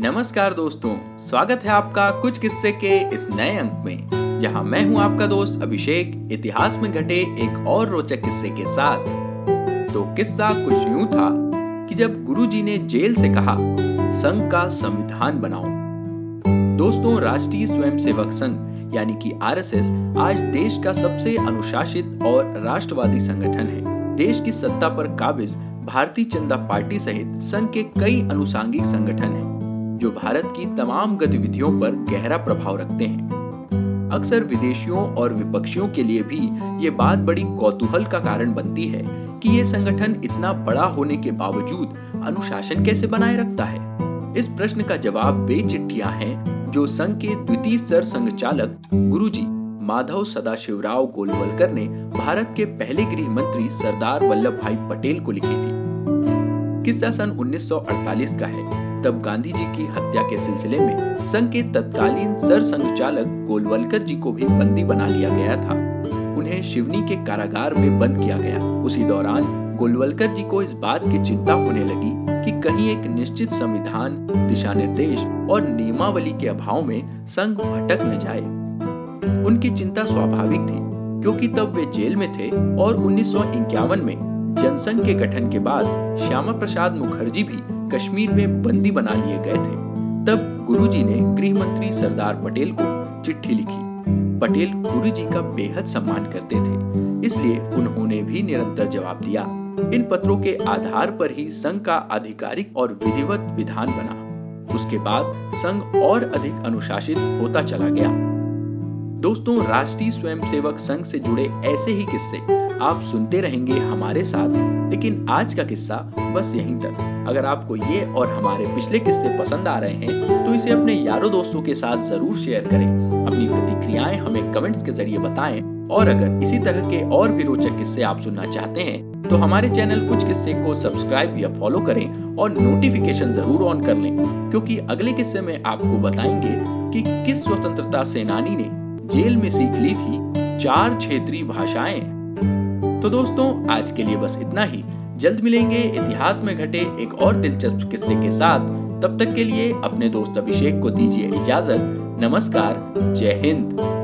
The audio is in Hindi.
नमस्कार दोस्तों, स्वागत है आपका कुछ किस्से के इस नए अंक में, जहाँ मैं हूँ आपका दोस्त अभिषेक, इतिहास में घटे एक और रोचक किस्से के साथ। तो किस्सा कुछ यूँ था कि जब गुरुजी ने जेल से कहा, संघ का संविधान बनाओ। दोस्तों, राष्ट्रीय स्वयंसेवक संघ, यानी कि आरएसएस, आज देश का सबसे अनुशासित और राष्ट्रवादी संगठन है। देश की सत्ता पर काबिज भारतीय जनता पार्टी सहित संघ के कई अनुसांगिक संगठन हैं। जो भारत की तमाम गतिविधियों पर गहरा प्रभाव रखते हैं। अक्सर विदेशियों और विपक्षियों के लिए भी ये बात बड़ी कौतूहल का कारण बनती है कि ये संगठन इतना बड़ा होने के बावजूद अनुशासन कैसे बनाए रखता है। इस प्रश्न का जवाब वे चिट्ठियाँ हैं जो संघ के द्वितीय सर संघ चालक गुरुजी माधव सदाशिवराव गोलवलकर ने भारत के पहले गृह मंत्री सरदार वल्लभ भाई पटेल को लिखी थी। किस्सा सन 1948 का है। तब गांधी जी की हत्या के सिलसिले में संघ के तत्कालीन सर संघ चालक गोलवलकर जी को भी बंदी बना लिया गया था। उन्हें शिवनी के कारागार में बंद किया गया। उसी दौरान गोलवलकर जी को इस बात की चिंता होने लगी कि कहीं एक निश्चित संविधान दिशा निर्देश और नियमावली के अभाव में संघ भटक न जाए। उनकी चिंता स्वाभाविक थी, क्योंकि तब वे जेल में थे और उन्नीस सौ इक्यावन में जनसंघ के गठन के बाद श्यामा प्रसाद मुखर्जी भी कश्मीर में बंदी बना लिए गए थे। तब गुरुजी ने गृह मंत्री सरदार पटेल को चिट्ठी लिखी। पटेल गुरु जी का बेहद सम्मान करते थे। इसलिए उन्होंने भी निरंतर जवाब दिया। इन पत्रों के आधार पर ही संघ का आधिकारिक और विधिवत विधान बना। उसके बाद संघ और अधिक अनुशासित होता चला गया। दोस्तों, राष्ट्रीय स्वयंसेवक संघ से जुड़े ऐसे ही किस्से आप सुनते रहेंगे हमारे साथ। लेकिन आज का किस्सा बस यहीं तक। अगर आपको ये और हमारे पिछले किस्से पसंद आ रहे हैं तो इसे अपने यारों दोस्तों के साथ ज़रूर शेयर करें। अपनी प्रतिक्रियाएँ हमें कमेंट्स के ज़रिए बताएँ। और अगर इसी तरह के और भी रोचक किस्से आप सुनना चाहते हैं तो हमारे चैनल कुछ किस्से को सब्सक्राइब या फॉलो करें और नोटिफिकेशन ज़रूर ऑन कर लें, क्योंकि अगले किस्से में आपको बताएँगे कि किस स्वतंत्रता सेनानी ने जेल में सीख ली थी चार क्षेत्रीय भाषाएँ। तो दोस्तों, आज के लिए बस इतना ही। जल्द मिलेंगे इतिहास में घटे एक और दिलचस्प किस्से के साथ। तब तक के लिए अपने दोस्त अभिषेक को दीजिए इजाज़त। नमस्कार, जय हिंद।